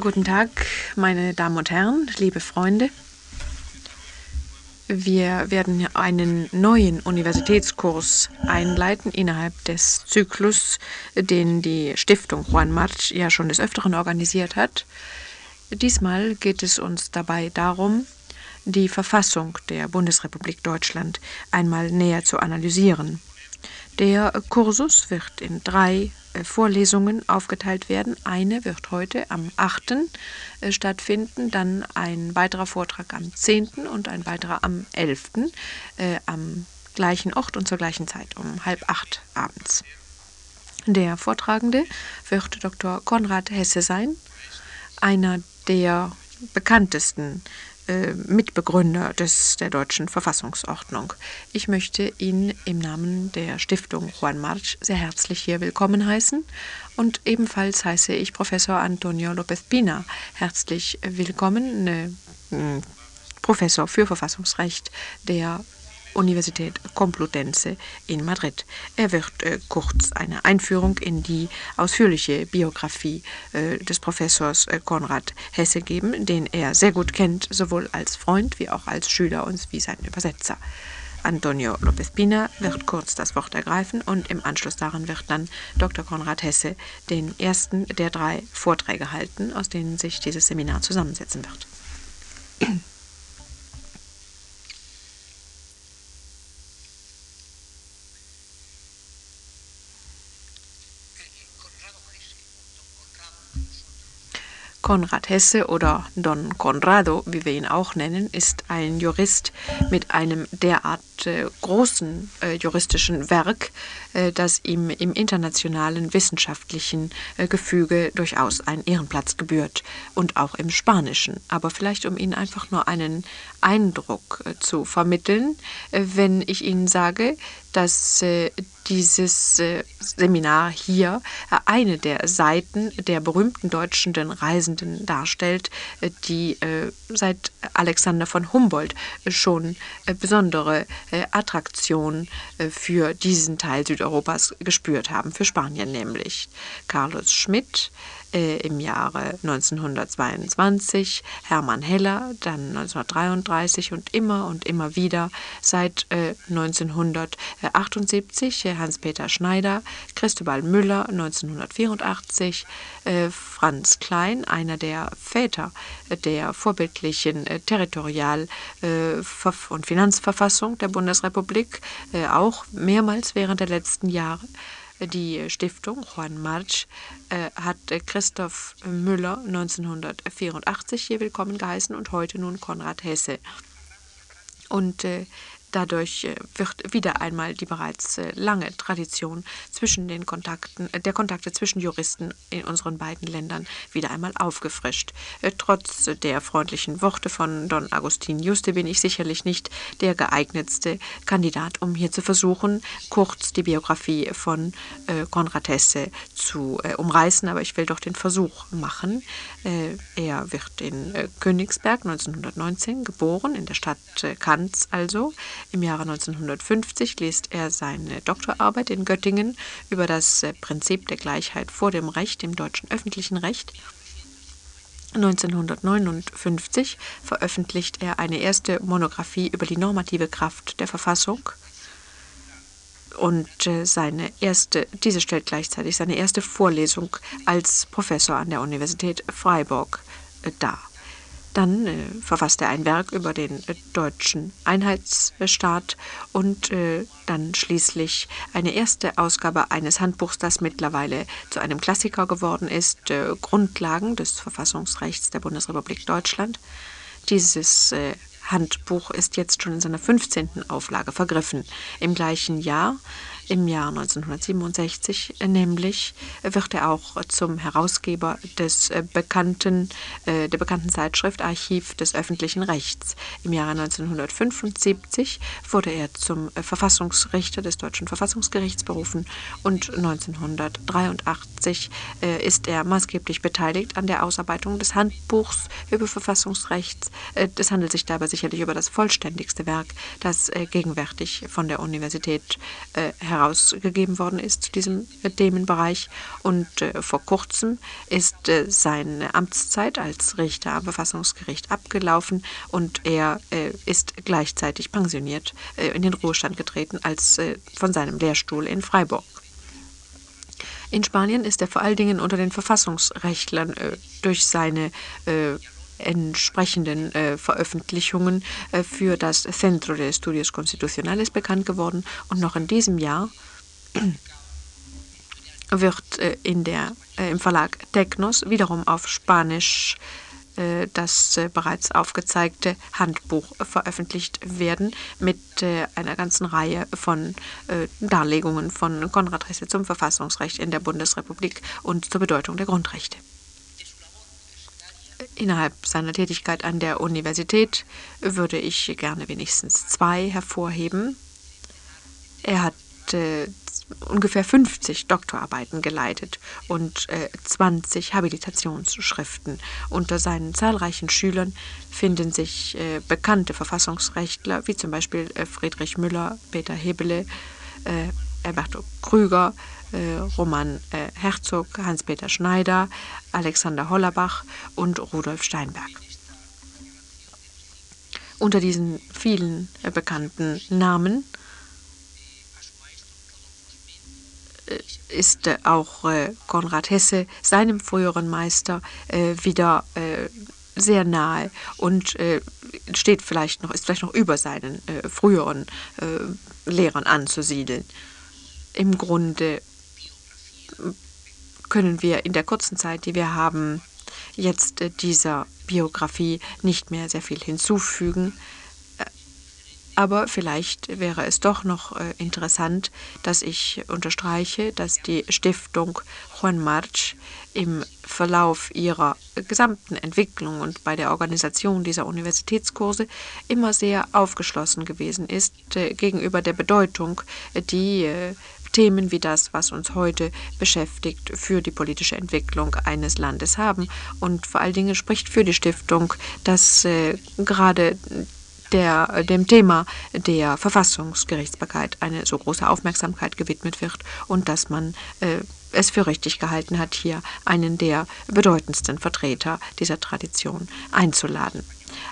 Guten Tag, meine Damen und Herren, liebe Freunde. Wir werden einen neuen Universitätskurs einleiten innerhalb des Zyklus, den die Stiftung Juan March ja schon des Öfteren organisiert hat. Diesmal geht es uns dabei darum, die Verfassung der Bundesrepublik Deutschland einmal näher zu analysieren. Der Kursus wird in drei äh, Vorlesungen aufgeteilt werden. Eine wird heute am 8. Äh, stattfinden, dann ein weiterer Vortrag am 10. und ein weiterer am 11. Äh, am gleichen Ort und zur gleichen Zeit um halb acht abends. Der Vortragende wird Dr. Konrad Hesse sein, einer der bekanntesten Mitbegründer des, der deutschen Verfassungsordnung. Ich möchte ihn im Namen der Stiftung Juan March sehr herzlich hier willkommen heißen und ebenfalls heiße ich Professor Antonio López Pina herzlich willkommen, äh, Professor für Verfassungsrecht der Universität Complutense in Madrid. Er wird äh, kurz eine Einführung in die ausführliche Biografie äh, des Professors äh, Konrad Hesse geben, den er sehr gut kennt, sowohl als Freund wie auch als Schüler und wie sein Übersetzer. Antonio López Pina wird kurz das Wort ergreifen und im Anschluss daran wird dann Dr. Konrad Hesse den ersten der drei Vorträge halten, aus denen sich dieses Seminar zusammensetzen wird. Konrad Hesse oder Don Conrado, wie wir ihn auch nennen, ist ein Jurist mit einem derart äh, großen äh, juristischen Werk, äh, das ihm im internationalen wissenschaftlichen äh, Gefüge durchaus einen Ehrenplatz gebührt und auch im Spanischen. Aber vielleicht, um Ihnen einfach nur einen Eindruck äh, zu vermitteln, äh, wenn ich Ihnen sage, dass dieses Seminar hier eine der Seiten der berühmten deutschen Reisenden darstellt, die seit Alexander von Humboldt schon besondere Attraktion für diesen Teil Südeuropas gespürt haben, für Spanien nämlich. Carlos Schmidt äh, im Jahre 1922, Hermann Heller dann 1933 und immer und immer wieder seit äh, 1978 äh, Hans-Peter Schneider, Christobal Müller 1984, äh, Franz Klein, einer der Väter der vorbildlichen äh, Territorial- und Finanzverfassung der Bundesrepublik, auch mehrmals während der letzten Jahre die Stiftung Juan March äh, hat Christoph Müller 1984 hier willkommen geheißen und heute nun Konrad Hesse. Und äh, Dadurch äh, wird wieder einmal die bereits äh, lange Tradition zwischen den Kontakten, äh, der Kontakte zwischen Juristen in unseren beiden Ländern wieder einmal aufgefrischt. Trotz der freundlichen Worte von Don Agustin Juste bin ich sicherlich nicht der geeignetste Kandidat, um hier zu versuchen, kurz die Biografie von Konrad Hesse zu umreißen, aber ich will doch den Versuch machen. Er wird in Königsberg 1919 geboren, in der Stadt Kanz also. Im Jahre 1950 liest er seine Doktorarbeit in Göttingen über das äh, Prinzip der Gleichheit vor dem Recht im deutschen öffentlichen Recht. 1959 veröffentlicht er eine erste Monographie über die normative Kraft der Verfassung und äh, seine erste, diese stellt gleichzeitig seine erste Vorlesung als Professor an der Universität Freiburg äh, dar. Dann äh, verfasst er ein Werk über den äh, deutschen Einheitsstaat und äh, dann schließlich eine erste Ausgabe eines Handbuchs, das mittlerweile zu einem Klassiker geworden ist, Grundlagen des Verfassungsrechts der Bundesrepublik Deutschland. Dieses Handbuch ist jetzt schon in seiner 15. Auflage vergriffen. Im gleichen Jahr im Jahr 1967 nämlich wird er auch zum Herausgeber des äh, bekannten, äh, der bekannten Zeitschrift Archiv des öffentlichen Rechts. Im Jahre 1975 wurde er zum äh, Verfassungsrichter des deutschen Verfassungsgerichts berufen und 1983 ist er maßgeblich beteiligt an der Ausarbeitung des Handbuchs über Verfassungsrecht. Es handelt sich dabei sicherlich über das vollständigste Werk, das gegenwärtig von der Universität herausgebracht herausgegeben worden ist zu diesem Themenbereich. Und vor kurzem ist seine Amtszeit als Richter am Verfassungsgericht abgelaufen und er ist gleichzeitig pensioniert in den Ruhestand getreten als von seinem Lehrstuhl in Freiburg. In Spanien ist er vor allen Dingen unter den Verfassungsrechtlern äh, durch seine äh, entsprechenden äh, Veröffentlichungen äh, für das Centro de Estudios Constitucionales bekannt geworden. Und noch in diesem Jahr wird äh, in der, äh, im Verlag Tecnos wiederum auf Spanisch äh, das äh, bereits aufgezeigte Handbuch veröffentlicht werden mit einer ganzen Reihe von Darlegungen von Konrad Hesse zum Verfassungsrecht in der Bundesrepublik und zur Bedeutung der Grundrechte. Innerhalb seiner Tätigkeit an der Universität würde ich gerne wenigstens zwei hervorheben. Er hat ungefähr 50 Doktorarbeiten geleitet und äh, 20 Habilitationsschriften. Unter seinen zahlreichen Schülern finden sich äh, bekannte Verfassungsrechtler wie zum Beispiel äh, Friedrich Müller, Peter Hebele, äh, Alberto Krüger, äh, Roman äh, Herzog, Hans-Peter Schneider, Alexander Hollerbach und Rudolf Steinberg. Unter diesen vielen bekannten Namen ist auch äh, Konrad Hesse seinem früheren Meister äh, wieder äh, sehr nahe und steht vielleicht noch, ist vielleicht noch über seinen früheren Lehrern anzusiedeln. Im Grunde können wir in der kurzen Zeit, die wir haben, jetzt dieser Biografie nicht mehr sehr viel hinzufügen. Aber vielleicht wäre es doch noch äh, interessant, dass ich unterstreiche, dass die Stiftung Juan March im Verlauf ihrer gesamten Entwicklung und bei der Organisation dieser Universitätskurse immer sehr aufgeschlossen gewesen ist äh, gegenüber der Bedeutung, die äh, Themen wie das, was uns heute beschäftigt, für die politische Entwicklung eines Landes haben. Und vor allen Dingen spricht für die Stiftung, dass äh, gerade der, dem Thema der Verfassungsgerichtsbarkeit eine so große Aufmerksamkeit gewidmet wird und dass man äh, es für richtig gehalten hat, hier einen der bedeutendsten Vertreter dieser Tradition einzuladen.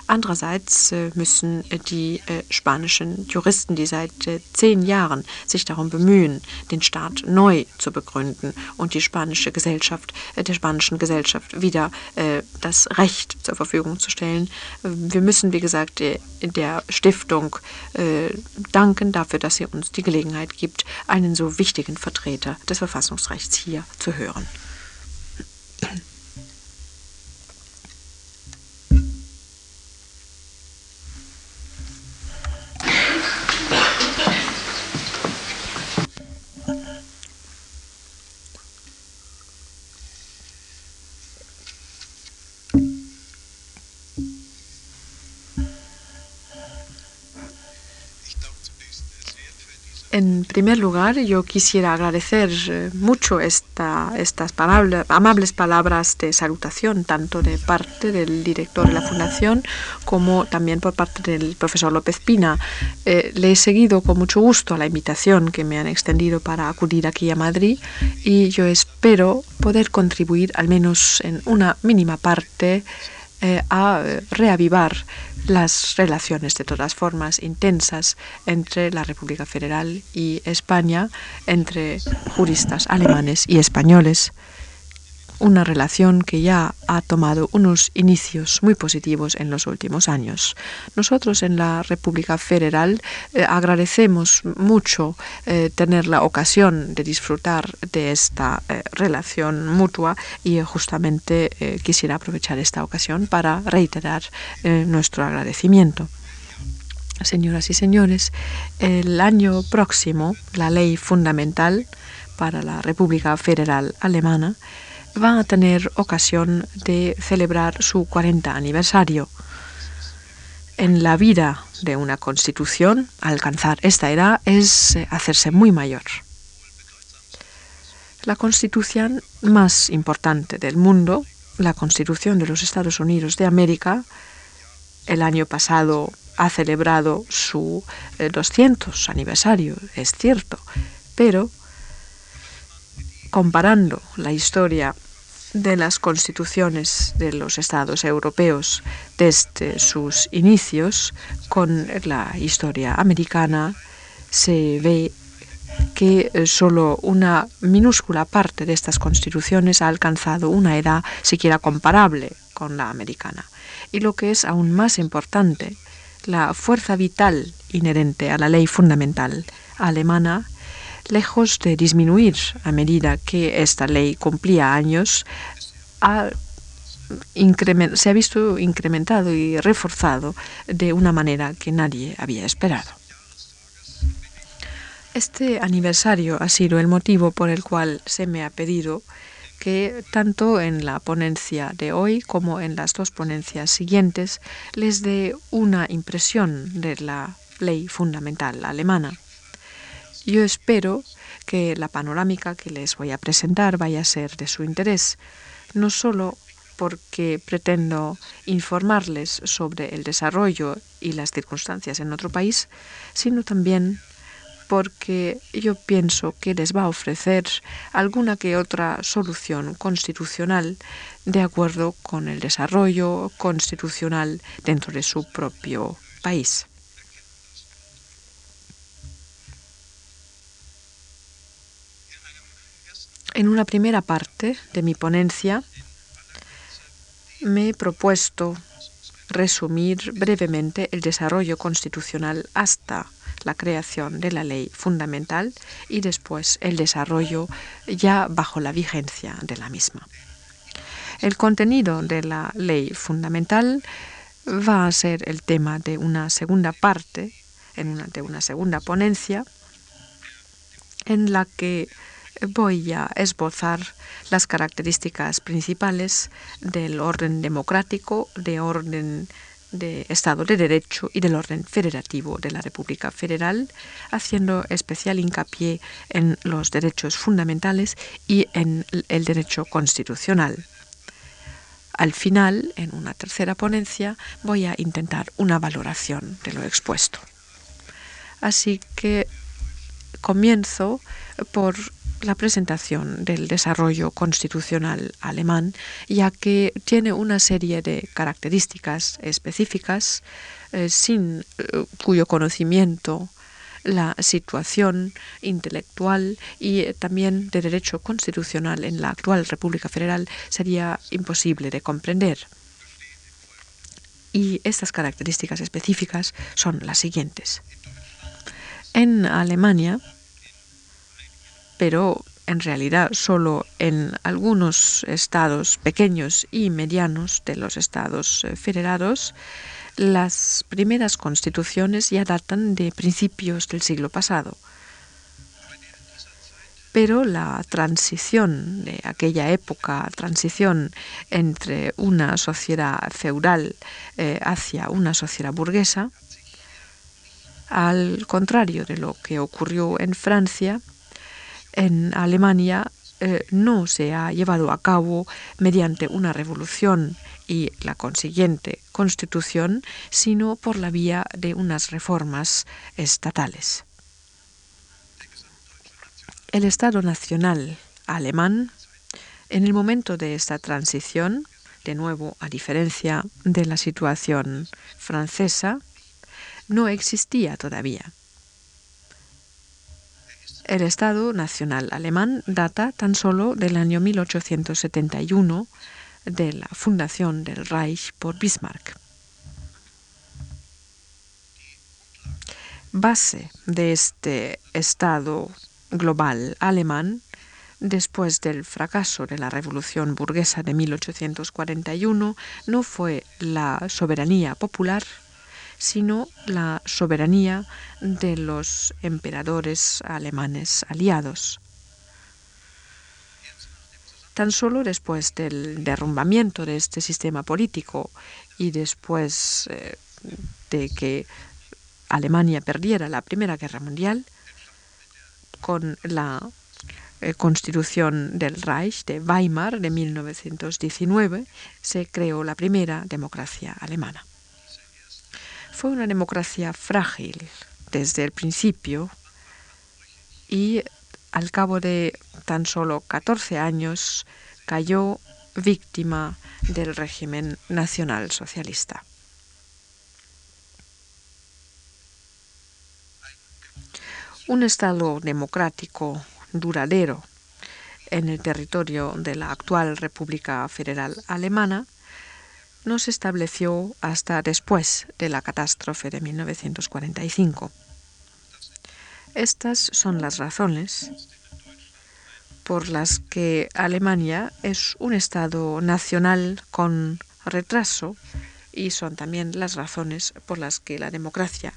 Andererseits äh, müssen äh, die äh, spanischen Juristen, die seit zehn Jahren sich darum bemühen, den Staat neu zu begründen und die spanische Gesellschaft, der spanischen Gesellschaft wieder das Recht zur Verfügung zu stellen. Wir müssen, wie gesagt, der Stiftung danken dafür, dass sie uns die Gelegenheit gibt, einen so wichtigen Vertreter des Verfassungsrechts hier zu hören. Primer lugar, yo quisiera agradecer eh, mucho esta, estas amables palabras de salutación, tanto de parte del director de la Fundación como también por parte del profesor López Pina. Eh, le he seguido con mucho gusto a la invitación que me han extendido para acudir aquí a Madrid y yo espero poder contribuir al menos en una mínima parte eh, a reavivar las relaciones de todas formas intensas entre la República Federal y España, entre juristas alemanes y españoles una relación que ya ha tomado unos inicios muy positivos en los últimos años. Nosotros en la República Federal eh, agradecemos mucho eh, tener la ocasión de disfrutar de esta eh, relación mutua y justamente quisiera aprovechar esta ocasión para reiterar nuestro agradecimiento. Señoras y señores, el año próximo la ley fundamental para la República Federal Alemana va a tener ocasión de celebrar su 40 aniversario. En la vida de una constitución, alcanzar esta edad es eh, hacerse muy mayor. La constitución más importante del mundo, la constitución de los Estados Unidos de América, el año pasado ha celebrado su 200 eh, aniversario, es cierto, Pero comparando la historia de las constituciones de los estados europeos desde sus inicios con la historia americana, se ve que eh, solo una minúscula parte de estas constituciones ha alcanzado una edad siquiera comparable con la americana. Y lo que es aún más importante, la fuerza vital inherente a la ley fundamental alemana, lejos de disminuir a medida que esta ley cumplía años, se ha visto incrementado y reforzado de una manera que nadie había esperado. Este aniversario ha sido el motivo por el cual se me ha pedido que tanto en la ponencia de hoy como en las dos ponencias siguientes les dé una impresión de la ley fundamental alemana. Yo espero que la panorámica que les voy a presentar vaya a ser de su interés, no solo porque pretendo informarles sobre el desarrollo y las circunstancias en otro país, sino también porque yo pienso que les va a ofrecer alguna que otra solución constitucional de acuerdo con el desarrollo constitucional dentro de su propio país. En una primera parte de mi ponencia me he propuesto resumir brevemente el desarrollo constitucional hasta la creación de la ley fundamental y después el desarrollo ya bajo la vigencia de la misma. El contenido de la ley fundamental va a ser el tema de una segunda parte, en una, de una segunda ponencia, en la que voy a esbozar las características principales del orden democrático, de orden de Estado de Derecho y del orden federativo de la República Federal, haciendo especial hincapié en los derechos fundamentales y en el derecho constitucional. Al final, en una tercera ponencia, voy a intentar una valoración de lo expuesto. Así que comienzo por la presentación del desarrollo constitucional alemán, ya que tiene una serie de características específicas eh, sin eh, cuyo conocimiento la situación intelectual y eh, también de derecho constitucional en la actual República Federal sería imposible de comprender. Y estas características específicas son las siguientes. En Alemania, pero en realidad solo en algunos estados pequeños y medianos de los estados eh, federados, las primeras constituciones ya datan de principios del siglo pasado. Pero la transición de aquella época, transición entre una sociedad feudal eh, hacia una sociedad burguesa, al contrario de lo que ocurrió en Francia, en Alemania eh, no se ha llevado a cabo mediante una revolución y la consiguiente constitución, sino por la vía de unas reformas estatales. El Estado Nacional alemán, en el momento de esta transición, de nuevo a diferencia de la situación francesa, no existía todavía. El Estado Nacional Alemán data tan solo del año 1871 de la fundación del Reich por Bismarck. Base de este Estado global alemán, después del fracaso de la Revolución burguesa de 1841, no fue la soberanía popular, sino la soberanía de los emperadores alemanes aliados. Tan solo después del derrumbamiento de este sistema político y después eh, de que Alemania perdiera la Primera Guerra Mundial, con la eh, Constitución del Reich de Weimar de 1919, se creó la primera democracia alemana. Fue una democracia frágil desde el principio y al cabo de tan solo 14 años, cayó víctima del régimen nacional socialista. Un Estado democrático duradero en el territorio de la actual República Federal Alemana no se estableció hasta después de la catástrofe de 1945. Estas son las razones por las que Alemania es un Estado nacional con retraso y son también las razones por las que la democracia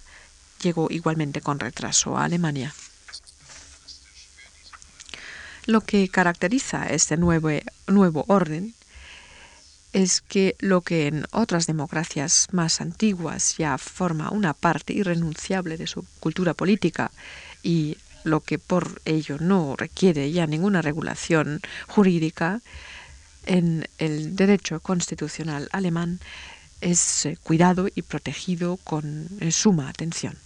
llegó igualmente con retraso a Alemania. Lo que caracteriza este nuevo, nuevo orden es que lo que en otras democracias más antiguas ya forma una parte irrenunciable de su cultura política y lo que por ello no requiere ya ninguna regulación jurídica, en el derecho constitucional alemán es eh, cuidado y protegido con eh, suma atención.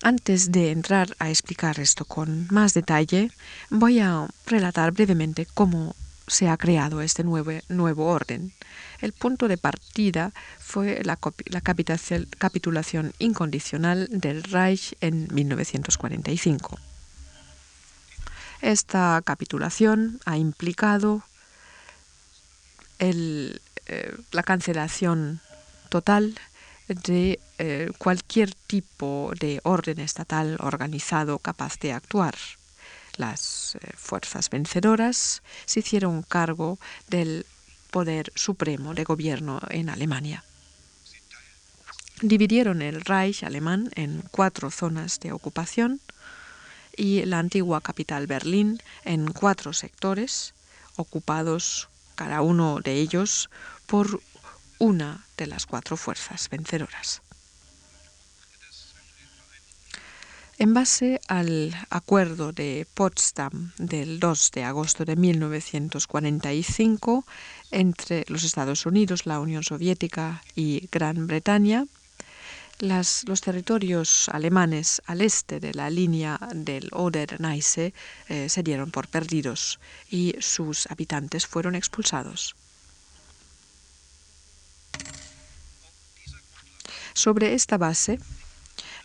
Antes de entrar a explicar esto con más detalle, voy a relatar brevemente cómo se ha creado este nuevo, nuevo orden. El punto de partida fue la, la capitulación incondicional del Reich en 1945. Esta capitulación ha implicado eh, la cancelación total de eh, cualquier tipo de orden estatal organizado capaz de actuar. Las eh, fuerzas vencedoras se hicieron cargo del poder supremo de gobierno en Alemania. Dividieron el Reich alemán en cuatro zonas de ocupación y la antigua capital Berlín en cuatro sectores, ocupados cada uno de ellos por una de las cuatro fuerzas vencedoras. En base al acuerdo de Potsdam del 2 de agosto de 1945 entre los Estados Unidos, la Unión Soviética y Gran Bretaña, los territorios alemanes al este de la línea del Oder-Neisse eh, se dieron por perdidos y sus habitantes fueron expulsados. Sobre esta base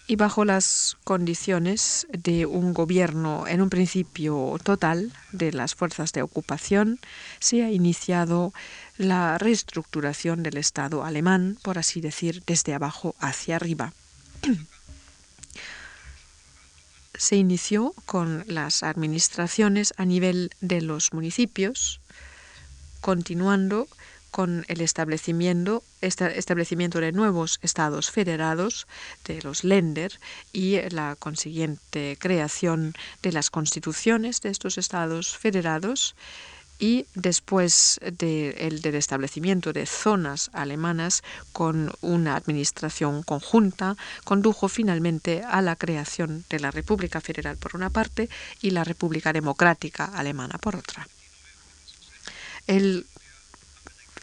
y bajo las condiciones de un gobierno en un principio total de las fuerzas de ocupación, se ha iniciado la reestructuración del Estado alemán, por así decir, desde abajo hacia arriba. se inició con las administraciones a nivel de los municipios, continuando con el establecimiento, establecimiento de nuevos estados federados, de los Länder, y la consiguiente creación de las constituciones de estos estados federados, y después del establecimiento de zonas alemanas con una administración conjunta, condujo finalmente a la creación de la República Federal por una parte y la República Democrática Alemana por otra. El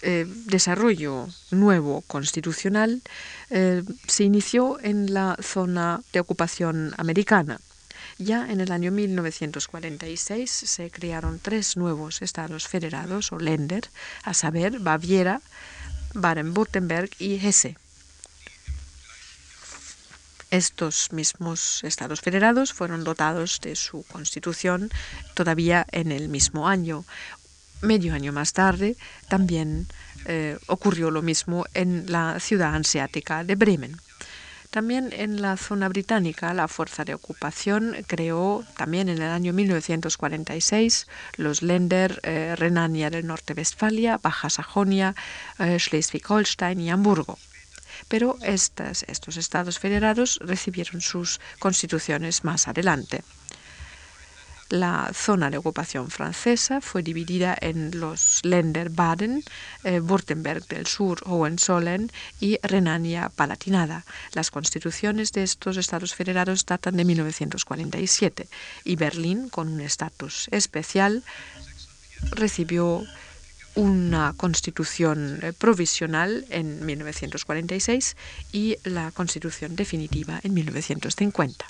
eh, desarrollo nuevo constitucional eh, se inició en la zona de ocupación americana. Ya en el año 1946 se crearon tres nuevos estados federados o Länder, a saber Baviera, Baden-Württemberg y Hesse. Estos mismos estados federados fueron dotados de su constitución todavía en el mismo año. Medio año más tarde también eh, ocurrió lo mismo en la ciudad anseática de Bremen. También en la zona británica, la fuerza de ocupación creó también en el año 1946 los Länder eh, Renania del Norte-Westfalia, Baja Sajonia, eh, Schleswig-Holstein y Hamburgo. Pero estos estados federados recibieron sus constituciones más adelante. La zona de ocupación francesa fue dividida en los Länder Baden, eh, Württemberg del Sur, Hohenzollern y Renania-Palatinada. Las constituciones de estos estados federados datan de 1947 y Berlín, con un estatus especial, recibió una constitución eh, provisional en 1946 y la constitución definitiva en 1950.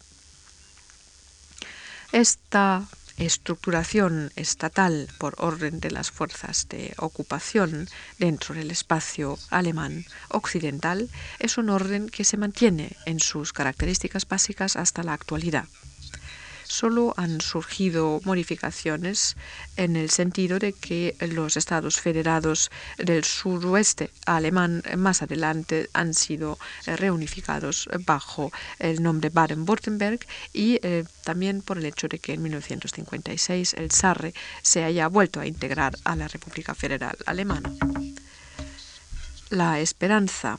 Esta estructuración estatal por orden de las fuerzas de ocupación dentro del espacio alemán occidental es un orden que se mantiene en sus características básicas hasta la actualidad solo han surgido modificaciones en el sentido de que los estados federados del suroeste alemán más adelante han sido eh, reunificados bajo el nombre Baden-Württemberg y eh, también por el hecho de que en 1956 el Sarre se haya vuelto a integrar a la República Federal Alemana. La esperanza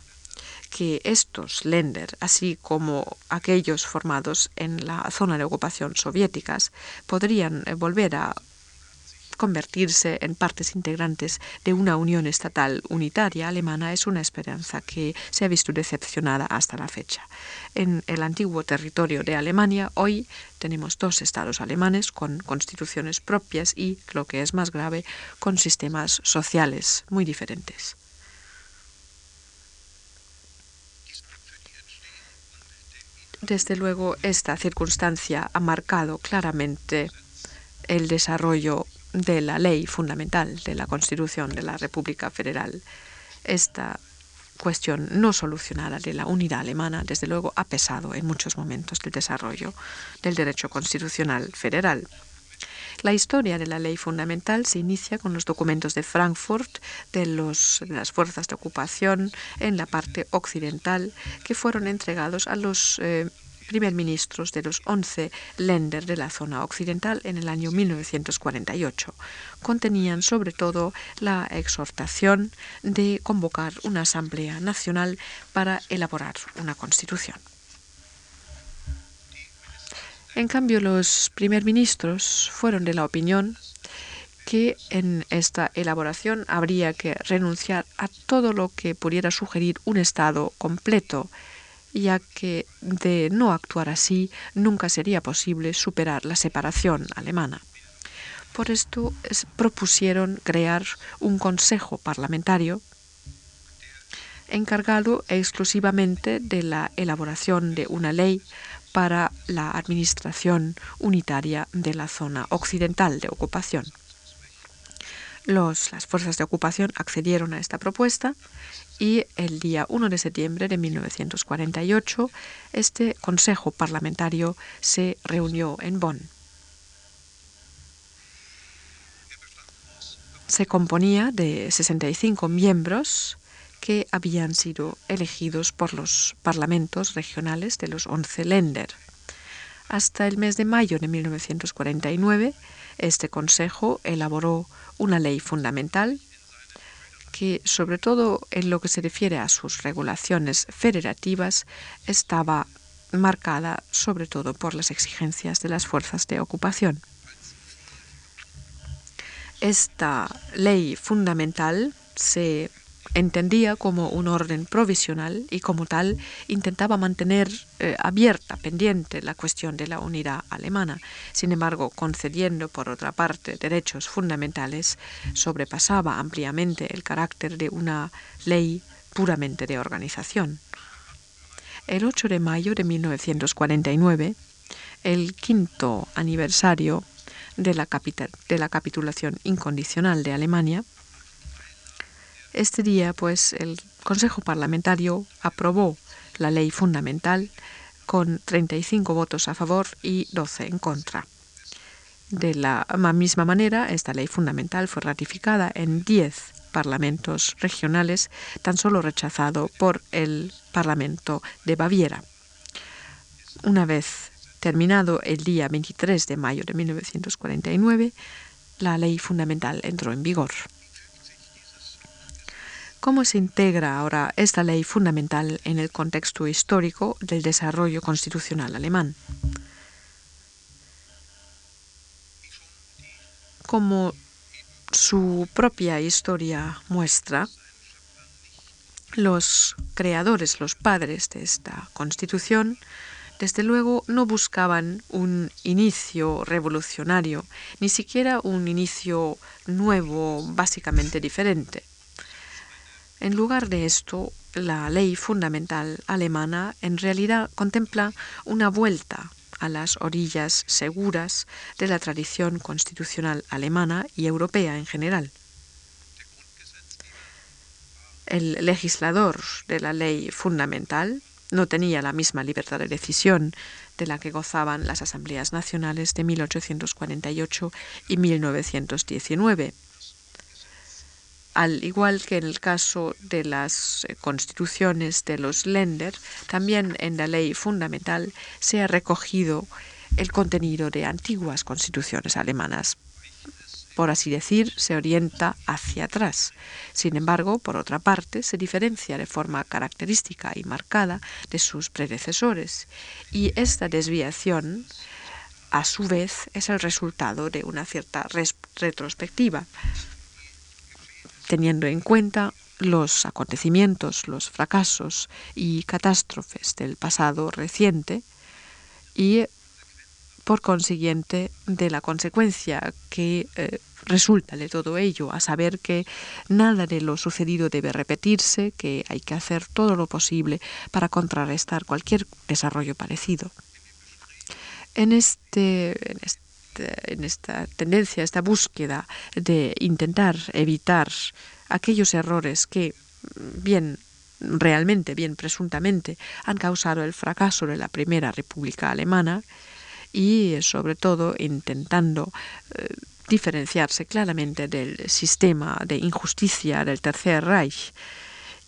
que estos Länder, así como aquellos formados en la zona de ocupación soviéticas, podrían eh, volver a convertirse en partes integrantes de una unión estatal unitaria alemana es una esperanza que se ha visto decepcionada hasta la fecha. En el antiguo territorio de Alemania hoy tenemos dos estados alemanes con constituciones propias y, lo que es más grave, con sistemas sociales muy diferentes. Desde luego, esta circunstancia ha marcado claramente el desarrollo de la ley fundamental de la Constitución de la República Federal. Esta cuestión no solucionada de la unidad alemana, desde luego, ha pesado en muchos momentos del desarrollo del derecho constitucional federal. La historia de la ley fundamental se inicia con los documentos de Frankfurt de, las fuerzas de ocupación en la parte occidental que fueron entregados a los eh, primer ministros de los 11 Länder de la zona occidental en el año 1948. Contenían sobre todo la exhortación de convocar una asamblea nacional para elaborar una constitución. En cambio, los primer ministros fueron de la opinión que en esta elaboración habría que renunciar a todo lo que pudiera sugerir un Estado completo, ya que de no actuar así nunca sería posible superar la separación alemana. Por esto propusieron crear un consejo parlamentario encargado exclusivamente de la elaboración de una ley para la administración unitaria de la zona occidental de ocupación. Las fuerzas de ocupación accedieron a esta propuesta y el día 1 de septiembre de 1948 este Consejo Parlamentario se reunió en Bonn. Se componía de 65 miembros que habían sido elegidos por los parlamentos regionales de los 11 Länder. Hasta el mes de mayo de 1949, este Consejo elaboró una ley fundamental que, sobre todo en lo que se refiere a sus regulaciones federativas, estaba marcada sobre todo por las exigencias de las fuerzas de ocupación. Esta ley fundamental se entendía como un orden provisional y como tal intentaba mantener eh, abierta, pendiente la cuestión de la unidad alemana. Sin embargo, concediendo por otra parte derechos fundamentales, sobrepasaba ampliamente el carácter de una ley puramente de organización. El 8 de mayo de 1949, el quinto aniversario de la, de la capitulación incondicional de Alemania, este día, pues, el Consejo Parlamentario aprobó la ley fundamental con 35 votos a favor y 12 en contra. De la misma manera, esta ley fundamental fue ratificada en 10 parlamentos regionales, tan solo rechazado por el Parlamento de Baviera. Una vez terminado el día 23 de mayo de 1949, la ley fundamental entró en vigor. ¿Cómo se integra ahora esta ley fundamental en el contexto histórico del desarrollo constitucional alemán? Como su propia historia muestra, los creadores, los padres de esta constitución, desde luego no buscaban un inicio revolucionario, ni siquiera un inicio nuevo, básicamente diferente. En lugar de esto, la ley fundamental alemana en realidad contempla una vuelta a las orillas seguras de la tradición constitucional alemana y europea en general. El legislador de la ley fundamental no tenía la misma libertad de decisión de la que gozaban las asambleas nacionales de 1848 y 1919 al igual que en el caso de las eh, constituciones de los Länder, también en la ley fundamental se ha recogido el contenido de antiguas constituciones alemanas. Por así decir, se orienta hacia atrás. Sin embargo, por otra parte, se diferencia de forma característica y marcada de sus predecesores. Y esta desviación, a su vez, es el resultado de una cierta retrospectiva teniendo en cuenta los acontecimientos, los fracasos y catástrofes del pasado reciente y por consiguiente de la consecuencia que eh, resulta de todo ello, a saber que nada de lo sucedido debe repetirse, que hay que hacer todo lo posible para contrarrestar cualquier desarrollo parecido. En este, en este en esta tendencia, esta búsqueda de intentar evitar aquellos errores que bien realmente, bien presuntamente, han causado el fracaso de la Primera República Alemana y sobre todo intentando eh, diferenciarse claramente del sistema de injusticia del Tercer Reich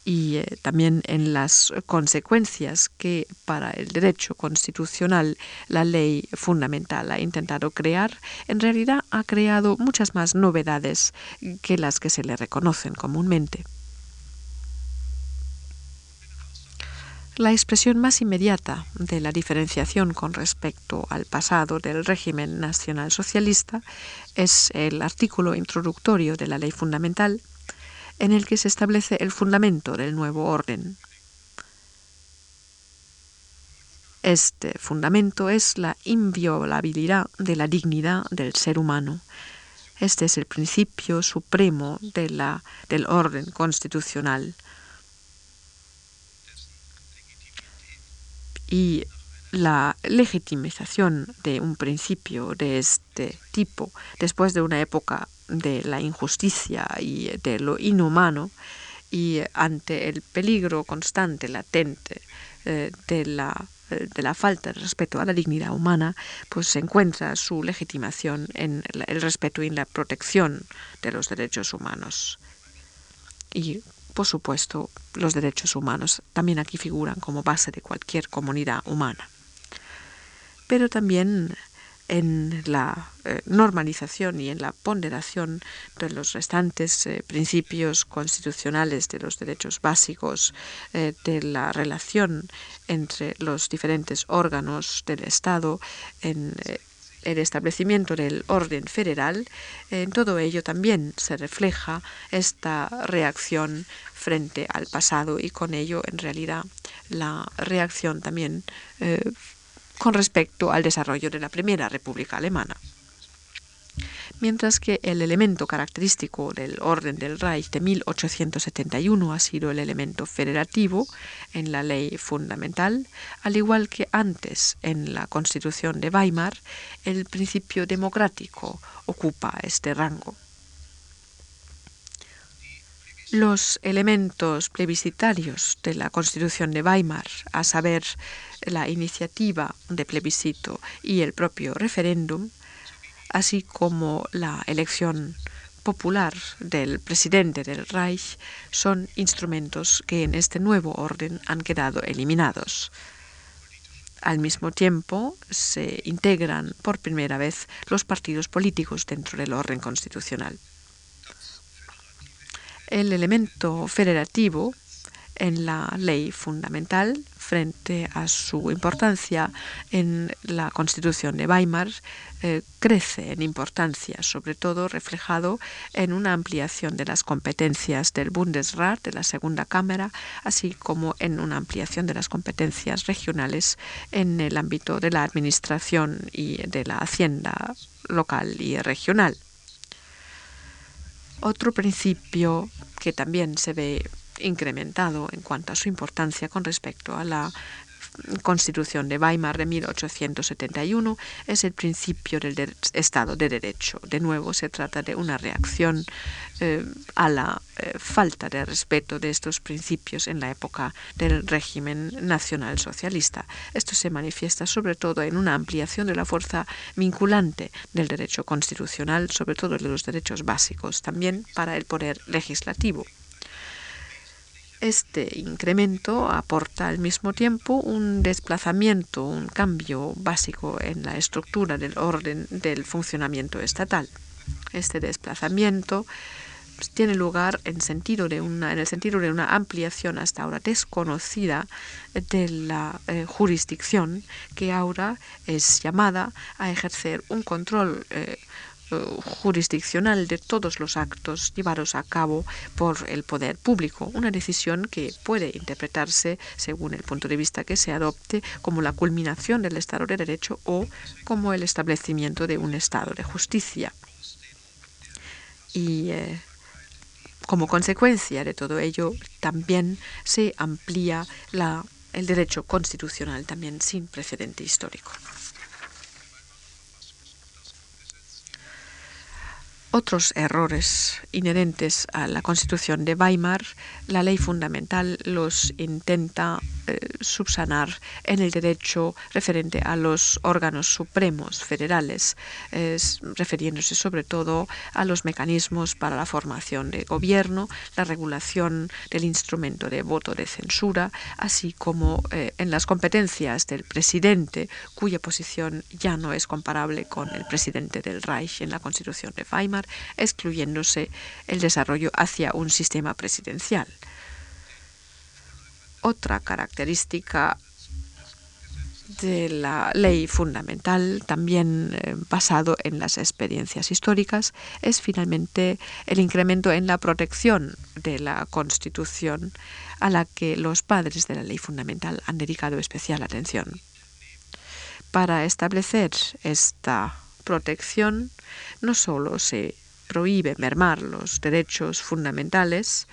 y eh, también en las consecuencias que para el derecho constitucional la ley fundamental ha intentado crear, en realidad ha creado muchas más novedades que las que se le reconocen comúnmente. La expresión más inmediata de la diferenciación con respecto al pasado del régimen nacional socialista es el artículo introductorio de la ley fundamental en el que se establece el fundamento del nuevo orden. Este fundamento es la inviolabilidad de la dignidad del ser humano. Este es el principio supremo de la, del orden constitucional. Y la legitimización de un principio de este tipo después de una época de la injusticia y de lo inhumano y ante el peligro constante, latente eh, de la eh, de la falta de respeto a la dignidad humana, pues se encuentra su legitimación en el respeto y en la protección de los derechos humanos. Y, por supuesto, los derechos humanos también aquí figuran como base de cualquier comunidad humana. Pero también en la eh, normalización y en la ponderación de los restantes eh, principios constitucionales de los derechos básicos, eh, de la relación entre los diferentes órganos del Estado, en el establecimiento del orden federal, en todo ello también se refleja esta reacción frente al pasado y con ello en realidad la reacción también con respecto al desarrollo de la Primera República Alemana. Mientras que el elemento característico del orden del Reich de 1871 ha sido el elemento federativo en la ley fundamental, al igual que antes en la Constitución de Weimar, el principio democrático ocupa este rango. Los elementos plebiscitarios de la Constitución de Weimar, a saber, la iniciativa de plebiscito y el propio referéndum, así como la elección popular del presidente del Reich, son instrumentos que en este nuevo orden han quedado eliminados. Al mismo tiempo, se integran por primera vez los partidos políticos dentro del orden constitucional. El elemento federativo en la ley fundamental frente a su importancia en la Constitución de Weimar eh, crece en importancia, sobre todo reflejado en una ampliación de las competencias del Bundesrat, de la Segunda Cámara, así como en una ampliación de las competencias regionales en el ámbito de la administración y de la hacienda local y regional. Otro principio que también se ve incrementado en cuanto a su importancia con respecto a la Constitución de Weimar de 1871 es el principio del Estado de Derecho. De nuevo, se trata de una reacción eh, a la eh, falta de respeto de estos principios en la época del régimen nacional socialista. Esto se manifiesta sobre todo en una ampliación de la fuerza vinculante del derecho constitucional, sobre todo de los derechos básicos, también para el poder legislativo. Este incremento aporta al mismo tiempo un desplazamiento, un cambio básico en la estructura del orden del funcionamiento estatal. Este desplazamiento pues, tiene lugar en, el sentido de una ampliación hasta ahora desconocida de la eh, jurisdicción que ahora es llamada a ejercer un control eh, jurisdiccional de todos los actos llevados a cabo por el poder público, una decisión que puede interpretarse, según el punto de vista que se adopte, como la culminación del Estado de Derecho o como el establecimiento de un Estado de justicia. Y eh, como consecuencia de todo ello, también se amplía la, el derecho constitucional, también sin precedente histórico. Otros errores inherentes a la Constitución de Weimar, la ley fundamental los intenta eh, subsanar en el derecho referente a los órganos supremos federales, refiriéndose sobre todo a los mecanismos para la formación de gobierno, la regulación del instrumento de voto de censura, así como eh, en las competencias del presidente, cuya posición ya no es comparable con el presidente del Reich en la Constitución de Weimar, excluyéndose el desarrollo hacia un sistema presidencial. Otra característica de la ley fundamental, también eh, basado en las experiencias históricas, es finalmente el incremento en la protección de la Constitución a la que los padres de la ley fundamental han dedicado especial atención. Para establecer esta protección, no solo se prohíbe mermar los derechos fundamentales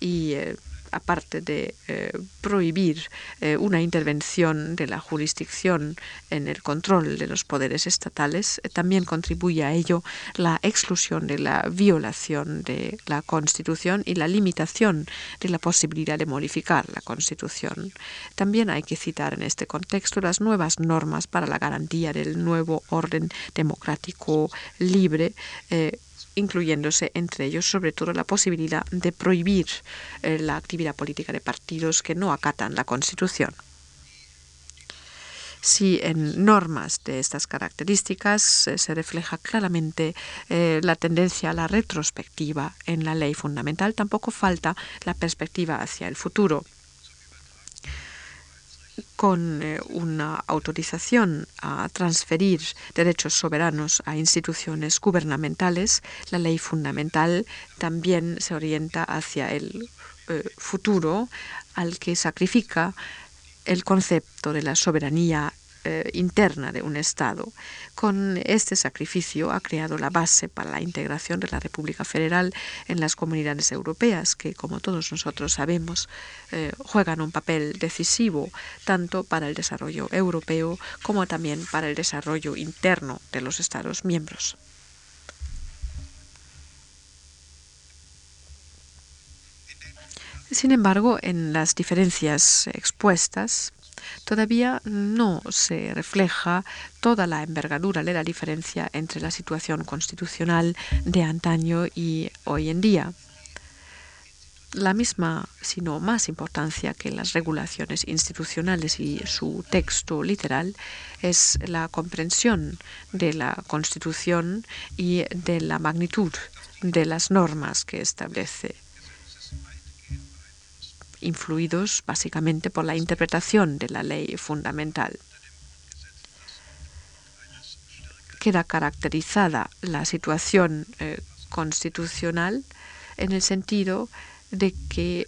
y eh, aparte de eh, prohibir eh, una intervención de la jurisdicción en el control de los poderes estatales, eh, también contribuye a ello la exclusión de la violación de la Constitución y la limitación de la posibilidad de modificar la Constitución. También hay que citar en este contexto las nuevas normas para la garantía del nuevo orden democrático libre incluyéndose entre ellos sobre todo la posibilidad de prohibir eh, la actividad política de partidos que no acatan la Constitución. Si en normas de estas características eh, se refleja claramente eh, la tendencia a la retrospectiva en la ley fundamental, tampoco falta la perspectiva hacia el futuro con eh, una autorización a transferir derechos soberanos a instituciones gubernamentales, la ley fundamental también se orienta hacia el eh, futuro al que sacrifica el concepto de la soberanía eh, interna de un Estado. Con este sacrificio ha creado la base para la integración de la República Federal en las comunidades europeas, que, como todos nosotros sabemos, eh, juegan un papel decisivo tanto para el desarrollo europeo como también para el desarrollo interno de los Estados miembros. Sin embargo, en las diferencias expuestas, todavía no se refleja toda la envergadura de la diferencia entre la situación constitucional de antaño y hoy en día. La misma, sino más importancia que las regulaciones institucionales y su texto literal es la comprensión de la Constitución y de la magnitud de las normas que establece influidos básicamente por la interpretación de la ley fundamental. Queda caracterizada la situación eh, constitucional en el sentido de que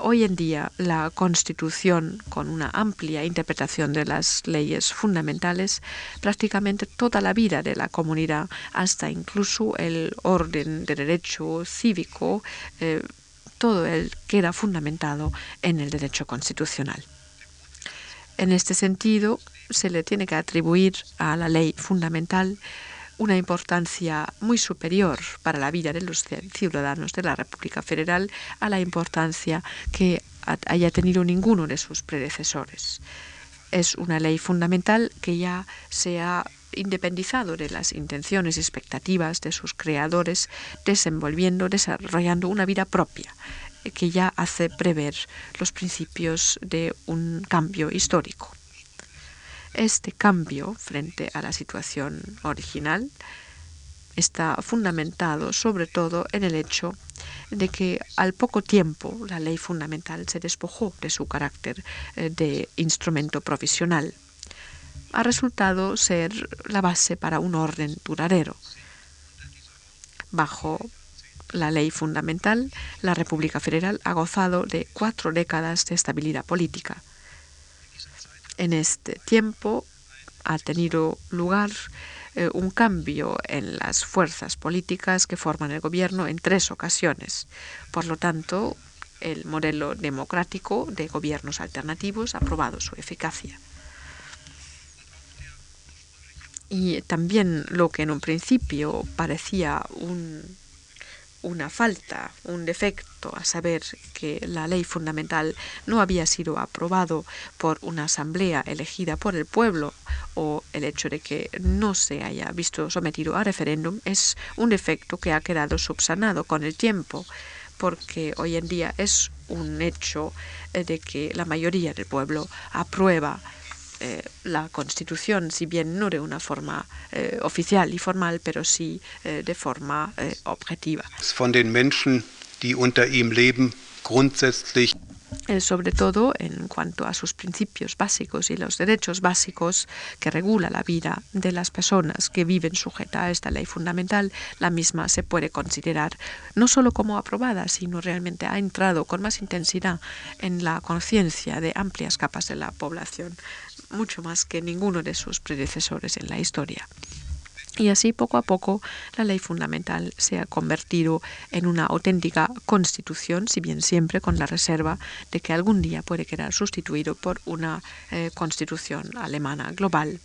hoy en día la Constitución, con una amplia interpretación de las leyes fundamentales, prácticamente toda la vida de la comunidad, hasta incluso el orden de derecho cívico, eh, todo él queda fundamentado en el derecho constitucional. En este sentido, se le tiene que atribuir a la ley fundamental una importancia muy superior para la vida de los ciudadanos de la República Federal a la importancia que haya tenido ninguno de sus predecesores. Es una ley fundamental que ya se ha independizado de las intenciones y expectativas de sus creadores, desenvolviendo, desarrollando una vida propia que ya hace prever los principios de un cambio histórico. Este cambio frente a la situación original está fundamentado sobre todo en el hecho de que al poco tiempo la ley fundamental se despojó de su carácter eh, de instrumento provisional. Ha resultado ser la base para un orden duradero. Bajo la ley fundamental, la República Federal ha gozado de cuatro décadas de estabilidad política. En este tiempo ha tenido lugar eh, un cambio en las fuerzas políticas que forman el gobierno en tres ocasiones. Por lo tanto, el modelo democrático de gobiernos alternativos ha probado su eficacia. Y también lo que en un principio parecía un una falta, un defecto, a saber que la ley fundamental no había sido aprobado por una asamblea elegida por el pueblo o el hecho de que no se haya visto sometido a referéndum es un defecto que ha quedado subsanado con el tiempo porque hoy en día es un hecho eh, de que la mayoría del pueblo aprueba eh, la Constitución, si bien no de una forma eh, oficial y formal, pero sí eh, de forma eh, objetiva. Von den Menschen, die unter ihm leben, grundsätzlich eh, sobre todo en cuanto a sus principios básicos y los derechos básicos que regula la vida de las personas que viven sujeta a esta ley fundamental, la misma se puede considerar no solo como aprobada, sino realmente ha entrado con más intensidad en la conciencia de amplias capas de la población mucho más que ninguno de sus predecesores en la historia. Y así poco a poco la ley fundamental se ha convertido en una auténtica constitución, si bien siempre con la reserva de que algún día puede quedar sustituido por una eh, constitución alemana global.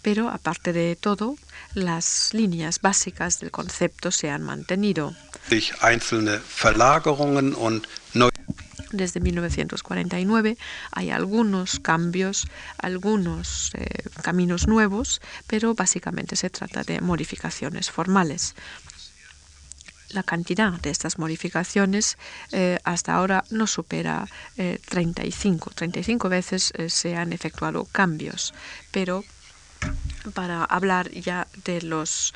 Pero aparte de todo, las líneas básicas del concepto se han mantenido desde 1949 hay algunos cambios, algunos eh, caminos nuevos, pero básicamente se trata de modificaciones formales. La cantidad de estas modificaciones eh, hasta ahora no supera 35. Eh, 35 veces se han efectuado cambios, pero para hablar ya de los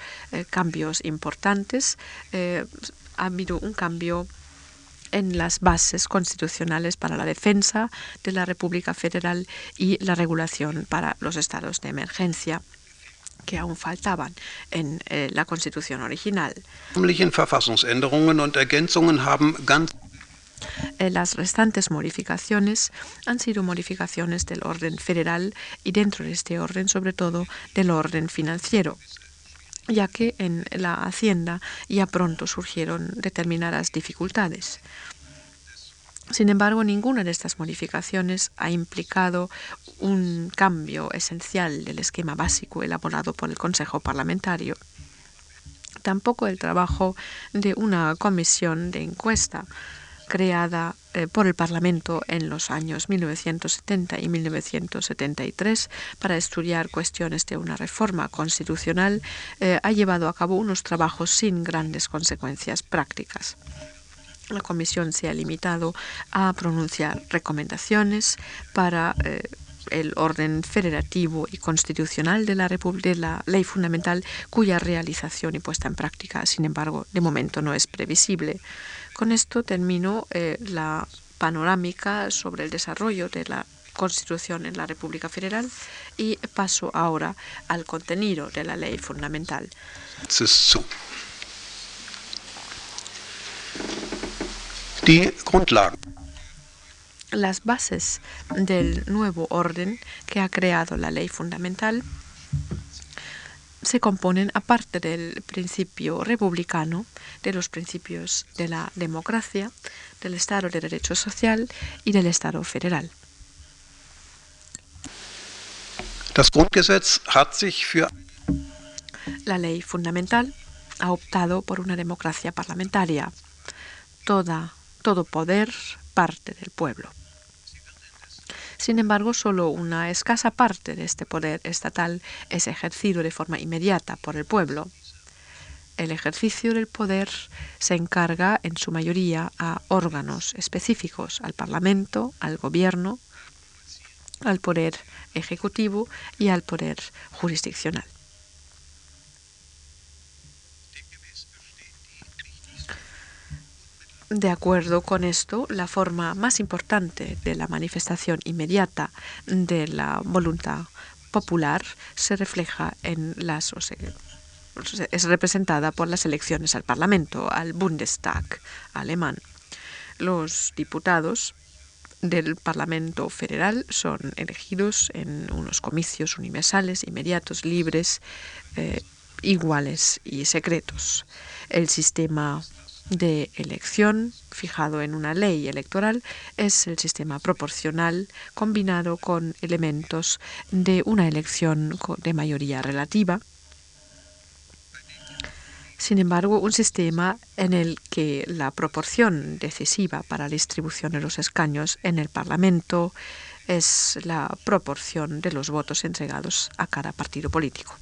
cambios importantes, ha habido un cambio en las bases constitucionales para la defensa de la República Federal y la regulación para los estados de emergencia que aún faltaban en eh, la Constitución original. Eh, las restantes modificaciones han sido modificaciones del orden federal y dentro de este orden sobre todo del orden financiero ya que en la hacienda ya pronto surgieron determinadas dificultades. Sin embargo, ninguna de estas modificaciones ha implicado un cambio esencial del esquema básico elaborado por el Consejo Parlamentario. Tampoco el trabajo de una comisión de encuesta creada eh, por el Parlamento en los años 1970 y 1973 para estudiar cuestiones de una reforma constitucional, eh, ha llevado a cabo unos trabajos sin grandes consecuencias prácticas. La Comisión se ha limitado a pronunciar recomendaciones para eh, el orden federativo y constitucional de la, de la ley fundamental, cuya realización y puesta en práctica, sin embargo, de momento no es previsible. Con esto termino eh, la panorámica sobre el desarrollo de la Constitución en la República Federal y paso ahora al contenido de la ley fundamental. Las bases del nuevo orden que ha creado la ley fundamental se componen, aparte del principio republicano, de los principios de la democracia, del Estado de Derecho Social y del Estado Federal. La ley fundamental ha optado por una democracia parlamentaria. Toda, todo poder parte del pueblo. Sin embargo, solo una escasa parte de este poder estatal es ejercido de forma inmediata por el pueblo. El ejercicio del poder se encarga en su mayoría a órganos específicos, al Parlamento, al Gobierno, al Poder Ejecutivo y al Poder Jurisdiccional. De acuerdo con esto, la forma más importante de la manifestación inmediata de la voluntad popular se refleja en las es representada por las elecciones al Parlamento, al Bundestag alemán. Los diputados del Parlamento Federal son elegidos en unos comicios universales, inmediatos, libres, eh, iguales y secretos. El sistema de elección fijado en una ley electoral es el sistema proporcional combinado con elementos de una elección de mayoría relativa. Sin embargo, un sistema en el que la proporción decisiva para la distribución de los escaños en el Parlamento es la proporción de los votos entregados a cada partido político.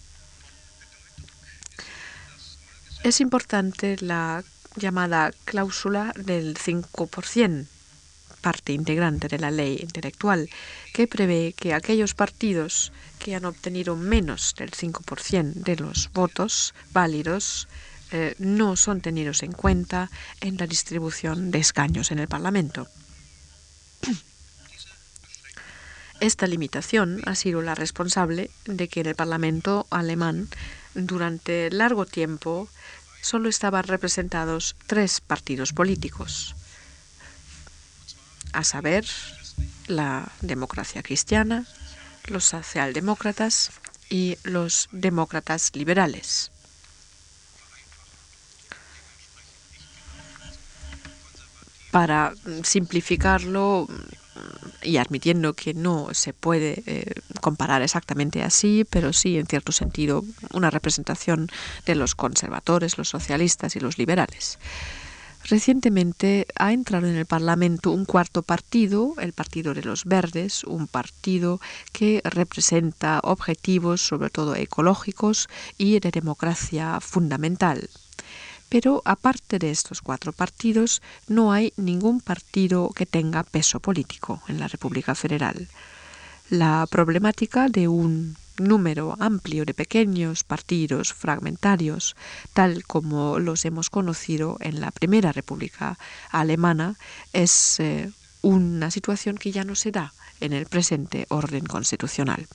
Es importante la llamada cláusula del 5%, parte integrante de la ley intelectual, que prevé que aquellos partidos que han obtenido menos del 5% de los votos válidos eh, no son tenidos en cuenta en la distribución de escaños en el Parlamento. Esta limitación ha sido la responsable de que en el Parlamento alemán durante largo tiempo solo estaban representados tres partidos políticos, a saber, la democracia cristiana, los socialdemócratas y los demócratas liberales. Para simplificarlo, y admitiendo que no se puede eh, comparar exactamente así, pero sí en cierto sentido una representación de los conservadores, los socialistas y los liberales. Recientemente ha entrado en el Parlamento un cuarto partido, el Partido de los Verdes, un partido que representa objetivos sobre todo ecológicos y de democracia fundamental. Pero aparte de estos cuatro partidos, no hay ningún partido que tenga peso político en la República Federal. La problemática de un número amplio de pequeños partidos fragmentarios, tal como los hemos conocido en la Primera República Alemana, es eh, una situación que ya no se da en el presente orden constitucional.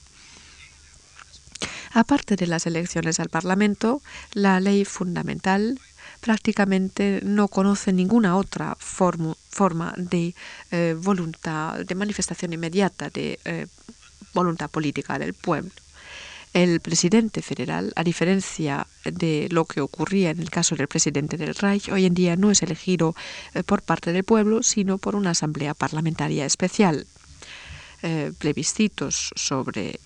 Aparte de las elecciones al Parlamento, la ley fundamental prácticamente no conoce ninguna otra forma de eh, voluntad, de manifestación inmediata de eh, voluntad política del pueblo. El presidente federal, a diferencia de lo que ocurría en el caso del presidente del Reich, hoy en día no es elegido eh, por parte del pueblo, sino por una asamblea parlamentaria especial. plebiscitos sobre